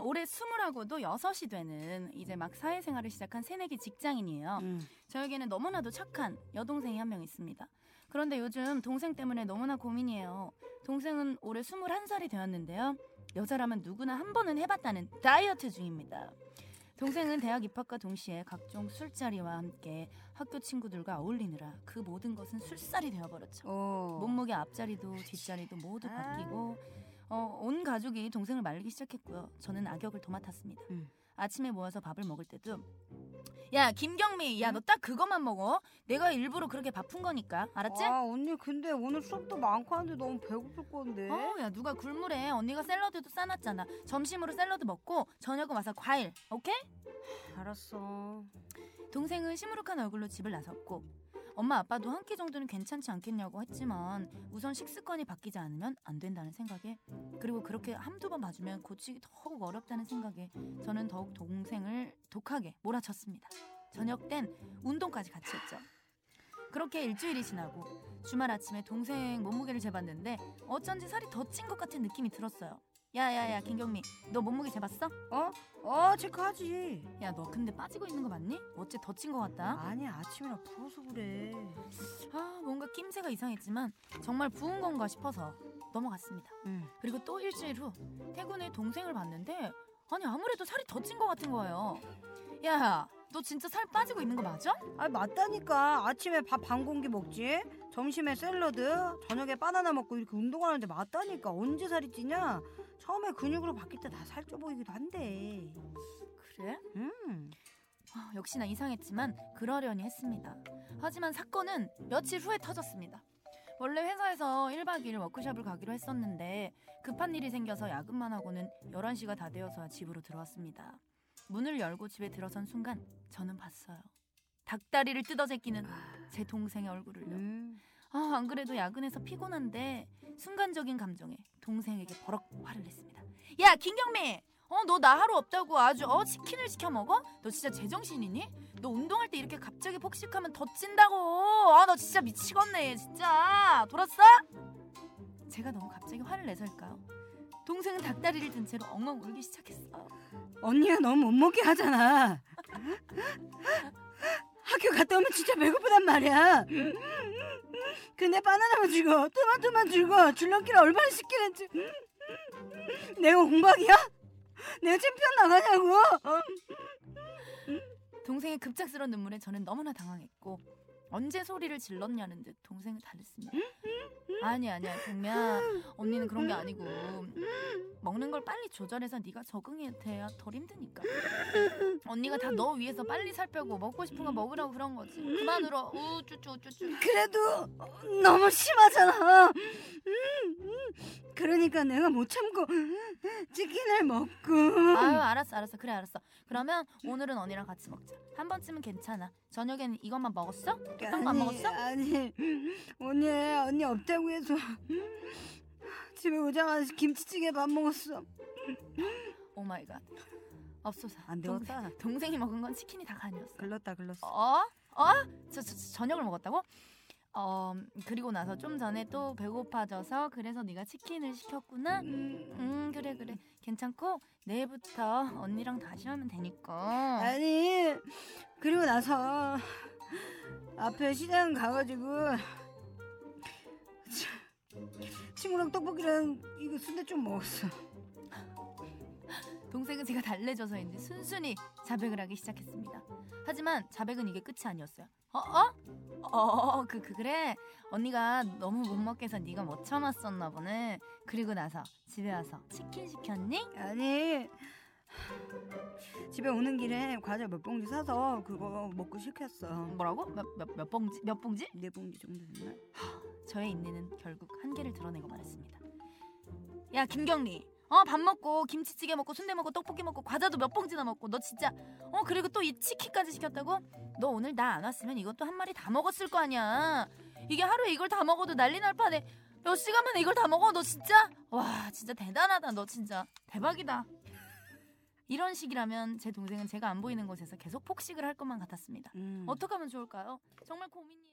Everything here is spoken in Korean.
어, 올해 스물하고도 여섯이 되는 이제 막 사회생활을 시작한 새내기 직장인이에요. 음. 저에게는 너무나도 착한 여동생이 한 명 있습니다. 그런데 요즘 동생 때문에 너무나 고민이에요. 동생은 올해 21살이 되었는데요. 여자라면 누구나 한 번은 해봤다는 다이어트 중입니다. 동생은 대학 입학과 동시에 각종 술자리와 함께 학교 친구들과 어울리느라 그 모든 것은 술살이 되어버렸죠. 어. 몸무게 앞자리도 뒷자리도 모두 아. 바뀌고 어, 온 가족이 동생을 말리기 시작했고요. 저는 악역을 도맡았습니다. 음. 아침에 모여서 밥을 먹을 때도 야 김경미 야 너 딱 그것만 먹어 내가 일부러 그렇게 바쁜 거니까 알았지? 아 언니 근데 오늘 수업도 많고 하는데 너무 배고플 건데. 어, 야 누가 굶으래 언니가 샐러드도 싸놨잖아 점심으로 샐러드 먹고 저녁은 와서 과일 오케이? 알았어. 동생은 시무룩한 얼굴로 집을 나섰고 엄마 아빠도 한 끼 정도는 괜찮지 않겠냐고 했지만 우선 식습관이 바뀌지 않으면 안 된다는 생각에 그리고 그렇게 한두 번 봐주면 고치기 더욱 어렵다는 생각에 저는 더욱 동생을 독하게 몰아쳤습니다. 저녁 땐 운동까지 같이 했죠. 그렇게 일주일이 지나고 주말 아침에 동생 몸무게를 재봤는데 어쩐지 살이 더 찐 것 같은 느낌이 들었어요. 야야야 김경미 너 몸무게 재봤어? 어? 어 체크하지. 야 너 근데 빠지고 있는 거 맞니? 어째 더찐것 같다. 아니 아침이라 부어서 그래. 아 뭔가 낌새가 이상했지만 정말 부은 건가 싶어서 넘어갔습니다. 응. 그리고 또 일주일 후 퇴근에 동생을 봤는데 아니 아무래도 살이 더찐것 같은 거예요. 야너 진짜 살 빠지고 있는 거 맞아? 아 맞다니까 아침에 밥 반 공기 먹지 점심에 샐러드 저녁에 바나나 먹고 이렇게 운동하는데 맞다니까 언제 살이 찌냐 처음에 근육으로 바뀔 때 다 살쪄 보이기도 한데 그래? 음 아, 역시나 이상했지만 그러려니 했습니다. 하지만 사건은 며칠 후에 터졌습니다. 원래 회사에서 1박 2일 워크숍을 가기로 했었는데 급한 일이 생겨서 야근만 하고는 11시가 다 되어서 집으로 들어왔습니다. 문을 열고 집에 들어선 순간 저는 봤어요. 닭다리를 뜯어 제끼는 제 동생의 얼굴을요. 음. 아, 안 그래도 야근해서 피곤한데 순간적인 감정에 동생에게 버럭 화를 냈습니다. 야, 김경미! 어, 너 나 하루 없다고 아주 어 치킨을 시켜 먹어? 너 진짜 제정신이니? 너 운동할 때 이렇게 갑자기 폭식하면 더 찐다고. 아, 너 진짜 미치겠네, 진짜. 돌았어? 제가 너무 갑자기 화를 내서일까요? 동생은 닭다리를 든 채로 엉엉 울기 시작했어요. 언니가 너무 못 먹게 하잖아 학교 갔다 오면 진짜 배고프단 말이야 근데 바나나만 주고 토마토만 주고 줄넘기를 얼마나 시키는지 내가 공박이야? 내가 챔피언 나가냐고 어? 동생의 급작스러운 눈물에 저는 너무나 당황했고 언제 소리를 질렀냐는 듯 동생을 달랬습니다. 아니 아니야 동미야 언니는 그런 게 아니고 먹는 걸 빨리 조절해서 네가 적응해야 돼야 덜 힘드니까. 언니가 다 너 위해서 빨리 살 빼고 먹고 싶은 거 먹으라고 그런 거지. 그만 울어 우쭈쭈 우쭈쭈. 그래도 너무 심하잖아. 음, 그러니까 내가 못 참고 치킨을 먹고. 아유 알았어 알았어. 그래 알았어. 그러면 오늘은 언니랑 같이 먹자. 한 번쯤은 괜찮아. 저녁에는 이것만 먹었어? 딴거안 먹었어? 아니. 언니 언니 없다고 해서 집에 오자마자 김치찌개 밥 먹었어 oh my god 맙소사 안 되었다. 동생, 동생 이 먹은 건 치킨이 다가 아니었어 글렀다 글렀어 어? 어? 저, 저, 저 저녁을 먹었다고? 어 그리고 나서 좀 전에 또 배고파져서 그래서 네가 치킨을 시켰구나. 음, 음 그래 그래 괜찮고 내일부터 언니랑 다시 하면 되니까. 아니 그리고 나서 앞에 시장 가가지고 친구랑 떡볶이랑 이거 순대 좀 먹었어 동생은 제가 달래줘서인지 순순히 자백을 하기 시작했습니다. 하지만 자백은 이게 끝이 아니었어요. 어 어? 어, 그, 그, 그래. 언니가 너무 못 먹게 해서 네가 못 참았었나 보네. 그리고 나서 집에 와서 치킨 시켰니? 아니 집에 오는 길에 과자 몇 봉지 사서 그거 먹고 시켰어 뭐라고? 몇, 몇, 몇 봉지? 몇 봉지? 네 봉지 정도 됐나? 저의 인내는 결국 한계를 드러내고 말았습니다. 야 김경리, 어 밥 먹고 김치찌개 먹고 순대 먹고 떡볶이 먹고 과자도 몇 봉지나 먹고 너 진짜 어 그리고 또 이 치킨까지 시켰다고? 너 오늘 나 안 왔으면 이것도 한 마리 다 먹었을 거 아니야. 이게 하루에 이걸 다 먹어도 난리 날 판에 몇 시간 만에 이걸 다 먹어 너 진짜 와 진짜 대단하다 너 진짜 대박이다. 이런 식이라면 제 동생은 제가 안 보이는 곳에서 계속 폭식을 할 것만 같았습니다. 음. 어떻게 하면 좋을까요? 정말 고민이에요.